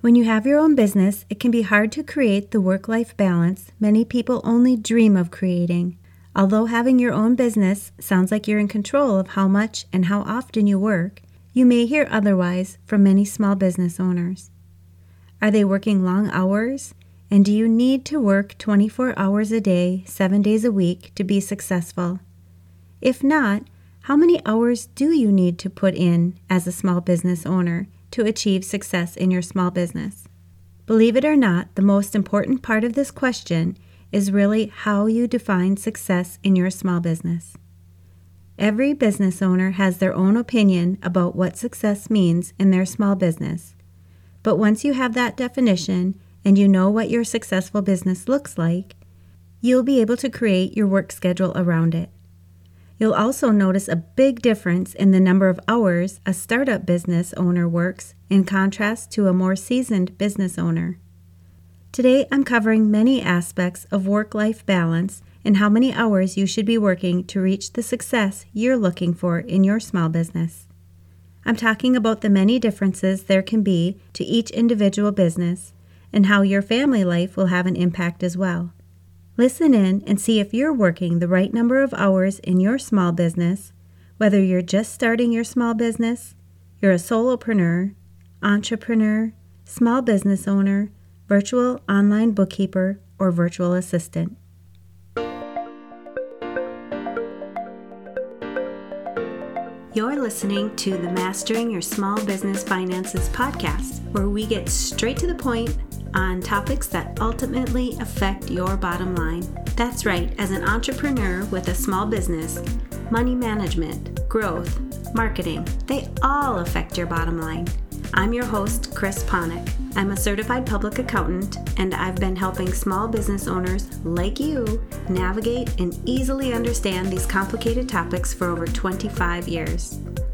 When you have your own business, it can be hard to create the work life balance many people only dream of creating. Although having your own business sounds like you're in control of how much and how often you work, you may hear otherwise from many small business owners. Are they working long hours? And do you need to work 24 hours a day, seven days a week to be successful? If not, how many hours do you need to put in as a small business owner to achieve success in your small business? Believe it or not, the most important part of this question is really how you define success in your small business. Every business owner has their own opinion about what success means in their small business. But once you have that definition and you know what your successful business looks like, you'll be able to create your work schedule around it. You'll also notice a big difference in the number of hours a startup business owner works in contrast to a more seasoned business owner. Today, I'm covering many aspects of work life balance and how many hours you should be working to reach the success you're looking for in your small business. I'm talking about the many differences there can be to each individual business and how your family life will have an impact as well. Listen in and see if you're working the right number of hours in your small business, whether you're just starting your small business, you're a solopreneur, entrepreneur, small business owner, virtual online bookkeeper, or virtual assistant. You're listening to the Mastering Your Small Business Finances podcast, where we get straight to the point on topics that ultimately affect your bottom line. That's right, as an entrepreneur with a small business, money management, growth, marketing, they all affect your bottom line. I'm your host, Chris Ponick. I'm a certified public accountant, and I've been helping small business owners like you navigate and easily understand these complicated topics for over 25 years.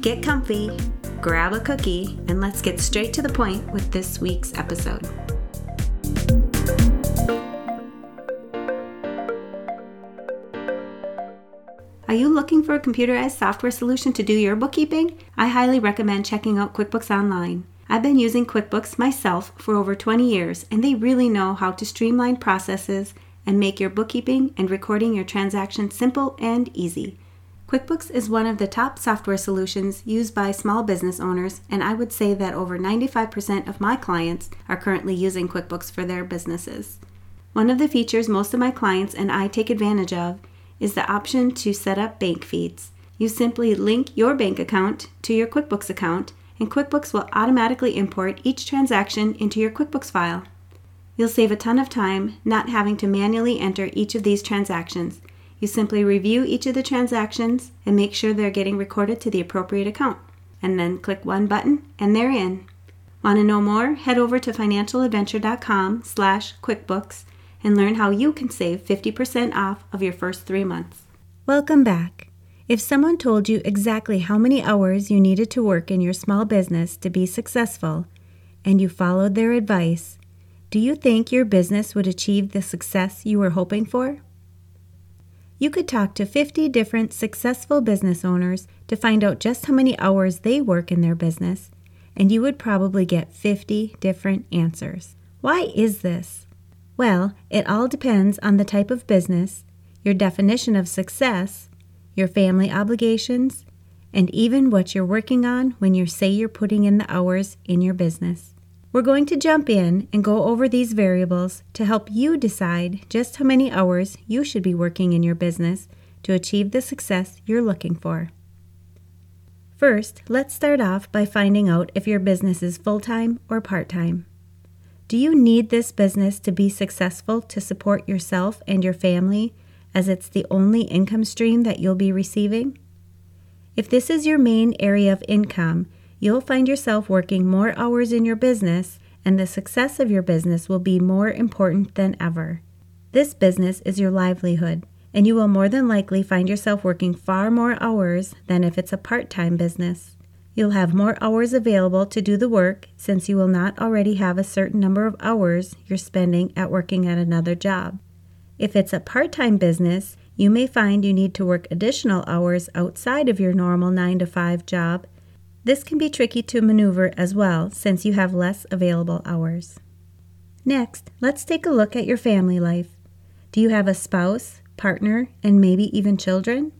Get comfy, grab a cookie, and let's get straight to the point with this week's episode. Are you looking for a computerized software solution to do your bookkeeping? I highly recommend checking out QuickBooks Online. I've been using QuickBooks myself for over 20 years, and they really know how to streamline processes and make your bookkeeping and recording your transactions simple and easy. QuickBooks is one of the top software solutions used by small business owners, and I would say that over 95% of my clients are currently using QuickBooks for their businesses. One of the features most of my clients and I take advantage of is the option to set up bank feeds. You simply link your bank account to your QuickBooks account, and QuickBooks will automatically import each transaction into your QuickBooks file. You'll save a ton of time not having to manually enter each of these transactions. You simply review each of the transactions and make sure they're getting recorded to the appropriate account. And then click one button and they're in. Want to know more? Head over to financialadventure.com slash QuickBooks and learn how you can save 50% off of your first three months. Welcome back. If someone told you exactly how many hours you needed to work in your small business to be successful, and you followed their advice, do you think your business would achieve the success you were hoping for? You could talk to 50 different successful business owners to find out just how many hours they work in their business, and you would probably get 50 different answers. Why is this? Well, it all depends on the type of business, your definition of success, your family obligations, and even what you're working on when you say you're putting in the hours in your business. We're going to jump in and go over these variables to help you decide just how many hours you should be working in your business to achieve the success you're looking for. First, let's start off by finding out if your business is full time or part time. Do you need this business to be successful to support yourself and your family, as it's the only income stream that you'll be receiving? If this is your main area of income, you'll find yourself working more hours in your business and the success of your business will be more important than ever. This business is your livelihood, and you will more than likely find yourself working far more hours than if it's a part time business. You'll have more hours available to do the work since you will not already have a certain number of hours you're spending at working at another job. If it's a part time business, you may find you need to work additional hours outside of your normal 9 to 5 job. This can be tricky to maneuver as well since you have less available hours. Next, let's take a look at your family life. Do you have a spouse, partner, and maybe even children?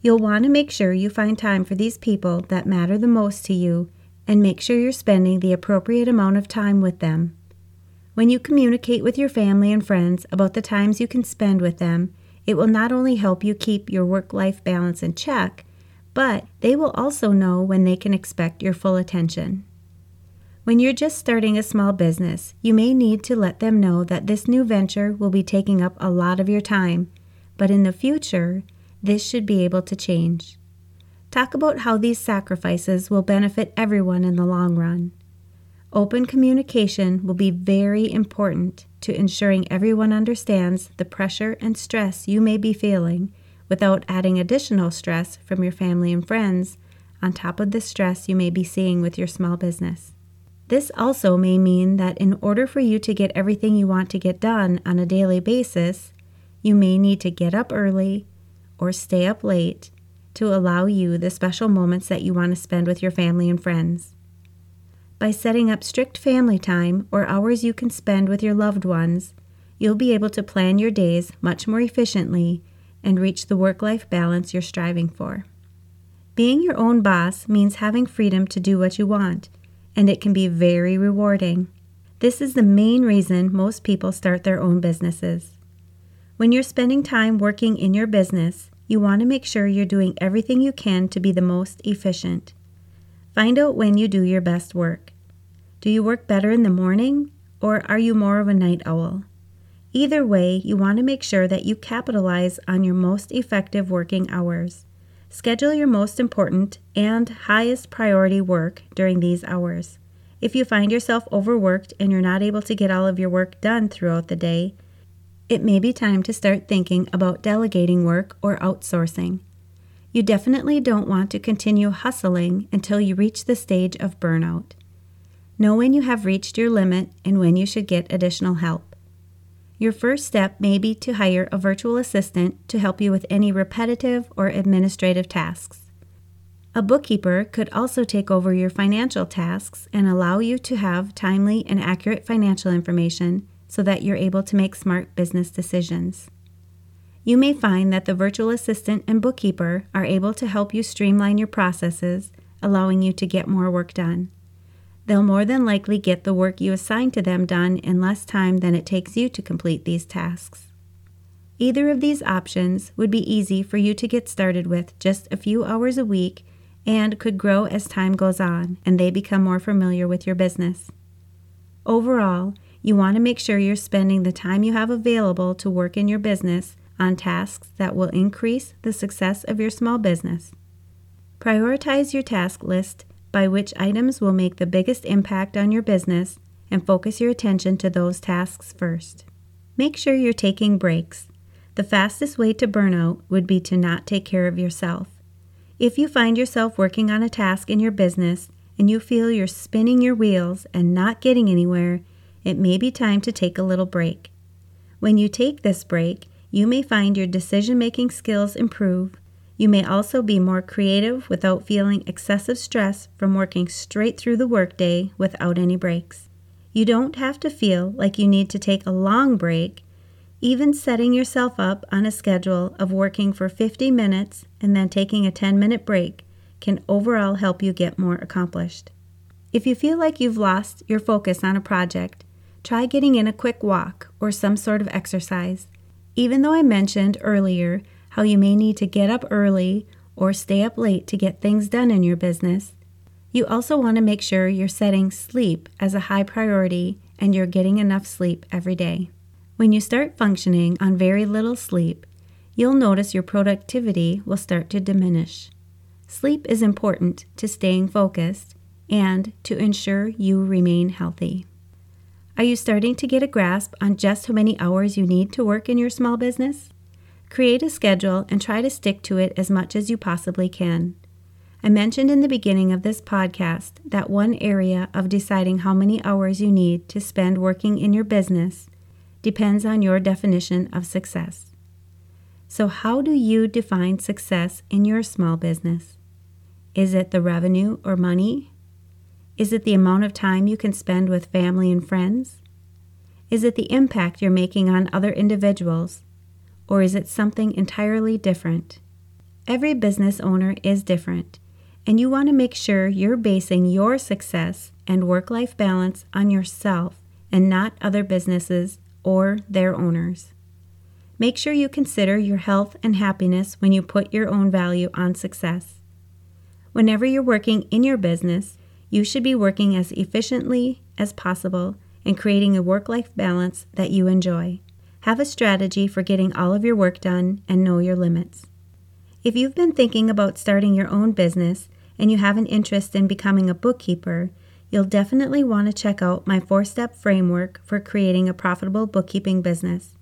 You'll want to make sure you find time for these people that matter the most to you and make sure you're spending the appropriate amount of time with them. When you communicate with your family and friends about the times you can spend with them, it will not only help you keep your work life balance in check, but they will also know when they can expect your full attention. When you're just starting a small business, you may need to let them know that this new venture will be taking up a lot of your time, but in the future, this should be able to change. Talk about how these sacrifices will benefit everyone in the long run. Open communication will be very important to ensuring everyone understands the pressure and stress you may be feeling without adding additional stress from your family and friends on top of the stress you may be seeing with your small business. This also may mean that in order for you to get everything you want to get done on a daily basis, you may need to get up early, or stay up late to allow you the special moments that you want to spend with your family and friends. By setting up strict family time or hours you can spend with your loved ones, you'll be able to plan your days much more efficiently and reach the work life balance you're striving for. Being your own boss means having freedom to do what you want, and it can be very rewarding. This is the main reason most people start their own businesses. When you're spending time working in your business, you want to make sure you're doing everything you can to be the most efficient. Find out when you do your best work. Do you work better in the morning, or are you more of a night owl? Either way, you want to make sure that you capitalize on your most effective working hours. Schedule your most important and highest priority work during these hours. If you find yourself overworked and you're not able to get all of your work done throughout the day, it may be time to start thinking about delegating work or outsourcing. You definitely don't want to continue hustling until you reach the stage of burnout. Know when you have reached your limit and when you should get additional help. Your first step may be to hire a virtual assistant to help you with any repetitive or administrative tasks. A bookkeeper could also take over your financial tasks and allow you to have timely and accurate financial information so that you're able to make smart business decisions. You may find that the virtual assistant and bookkeeper are able to help you streamline your processes, allowing you to get more work done. They'll more than likely get the work you assign to them done in less time than it takes you to complete these tasks. Either of these options would be easy for you to get started with just a few hours a week and could grow as time goes on and they become more familiar with your business. Overall, you want to make sure you're spending the time you have available to work in your business on tasks that will increase the success of your small business. Prioritize your task list by which items will make the biggest impact on your business and focus your attention to those tasks first. Make sure you're taking breaks. The fastest way to burnout would be to not take care of yourself. If you find yourself working on a task in your business and you feel you're spinning your wheels and not getting anywhere, it may be time to take a little break. When you take this break, you may find your decision making skills improve. You may also be more creative without feeling excessive stress from working straight through the workday without any breaks. You don't have to feel like you need to take a long break. Even setting yourself up on a schedule of working for 50 minutes and then taking a 10 minute break can overall help you get more accomplished. If you feel like you've lost your focus on a project, try getting in a quick walk or some sort of exercise. Even though I mentioned earlier how you may need to get up early or stay up late to get things done in your business, you also want to make sure you're setting sleep as a high priority and you're getting enough sleep every day. When you start functioning on very little sleep, you'll notice your productivity will start to diminish. Sleep is important to staying focused and to ensure you remain healthy. Are you starting to get a grasp on just how many hours you need to work in your small business? Create a schedule and try to stick to it as much as you possibly can. I mentioned in the beginning of this podcast that one area of deciding how many hours you need to spend working in your business depends on your definition of success. So, how do you define success in your small business? Is it the revenue or money? Is it the amount of time you can spend with family and friends? Is it the impact you're making on other individuals? Or is it something entirely different? Every business owner is different and you want to make sure you're basing your success and work life balance on yourself and not other businesses or their owners. Make sure you consider your health and happiness when you put your own value on success. Whenever you're working in your business, you should be working as efficiently as possible and creating a work life balance that you enjoy. Have a strategy for getting all of your work done and know your limits. If you've been thinking about starting your own business and you have an interest in becoming a bookkeeper, you'll definitely want to check out my four step framework for creating a profitable bookkeeping business.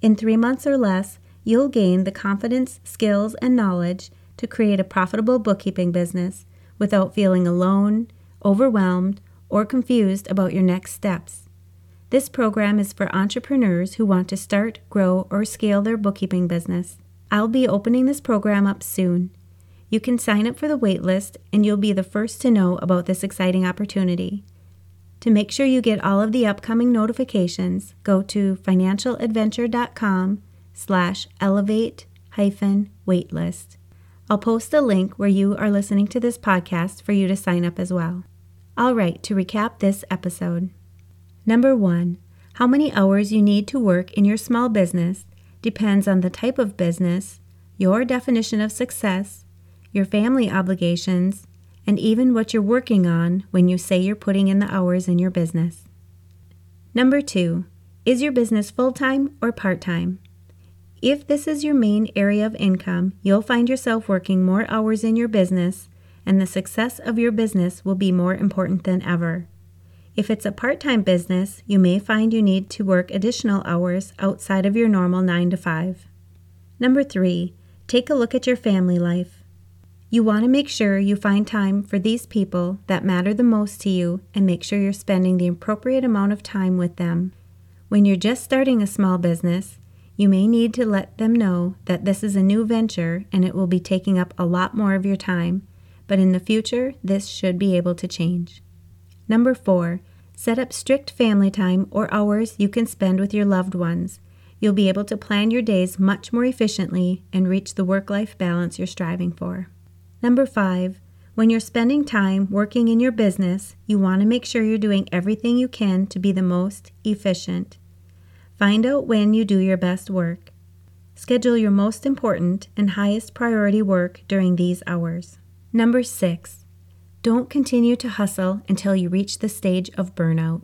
In three months or less, you'll gain the confidence, skills, and knowledge to create a profitable bookkeeping business without feeling alone, overwhelmed, or confused about your next steps. This program is for entrepreneurs who want to start, grow, or scale their bookkeeping business. I'll be opening this program up soon. You can sign up for the waitlist and you'll be the first to know about this exciting opportunity. To make sure you get all of the upcoming notifications, go to financialadventure.com slash elevate hyphen waitlist. I'll post a link where you are listening to this podcast for you to sign up as well. All right, to recap this episode. Number one, how many hours you need to work in your small business depends on the type of business, your definition of success, your family obligations, and even what you're working on when you say you're putting in the hours in your business. Number two, is your business full time or part time? If this is your main area of income, you'll find yourself working more hours in your business, and the success of your business will be more important than ever. If it's a part time business, you may find you need to work additional hours outside of your normal 9 to 5. Number three, take a look at your family life. You want to make sure you find time for these people that matter the most to you and make sure you're spending the appropriate amount of time with them. When you're just starting a small business, you may need to let them know that this is a new venture and it will be taking up a lot more of your time, but in the future, this should be able to change. Number four, set up strict family time or hours you can spend with your loved ones. You'll be able to plan your days much more efficiently and reach the work life balance you're striving for. Number five, when you're spending time working in your business, you want to make sure you're doing everything you can to be the most efficient. Find out when you do your best work. Schedule your most important and highest priority work during these hours. Number six, don't continue to hustle until you reach the stage of burnout.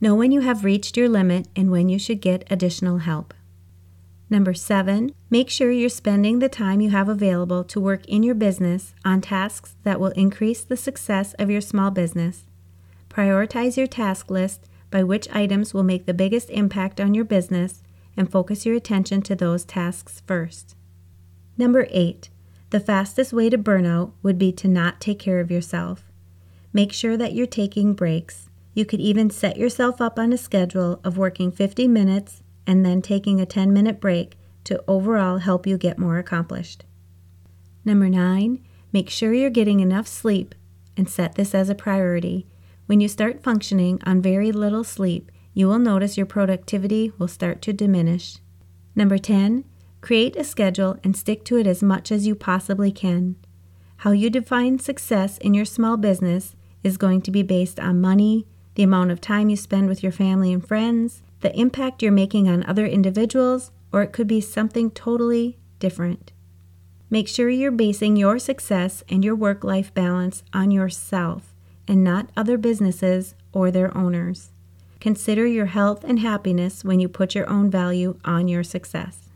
Know when you have reached your limit and when you should get additional help. Number seven, make sure you're spending the time you have available to work in your business on tasks that will increase the success of your small business. Prioritize your task list by which items will make the biggest impact on your business and focus your attention to those tasks first. Number eight, the fastest way to burnout would be to not take care of yourself. Make sure that you're taking breaks. You could even set yourself up on a schedule of working 50 minutes and then taking a 10 minute break to overall help you get more accomplished. Number nine, make sure you're getting enough sleep and set this as a priority. When you start functioning on very little sleep, you will notice your productivity will start to diminish. Number 10, Create a schedule and stick to it as much as you possibly can. How you define success in your small business is going to be based on money, the amount of time you spend with your family and friends, the impact you're making on other individuals, or it could be something totally different. Make sure you're basing your success and your work life balance on yourself and not other businesses or their owners. Consider your health and happiness when you put your own value on your success.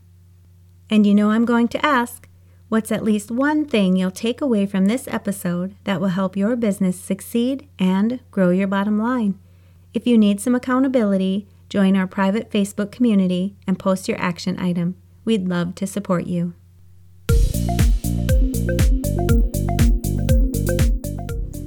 And you know I'm going to ask what's at least one thing you'll take away from this episode that will help your business succeed and grow your bottom line? If you need some accountability, join our private Facebook community and post your action item. We'd love to support you.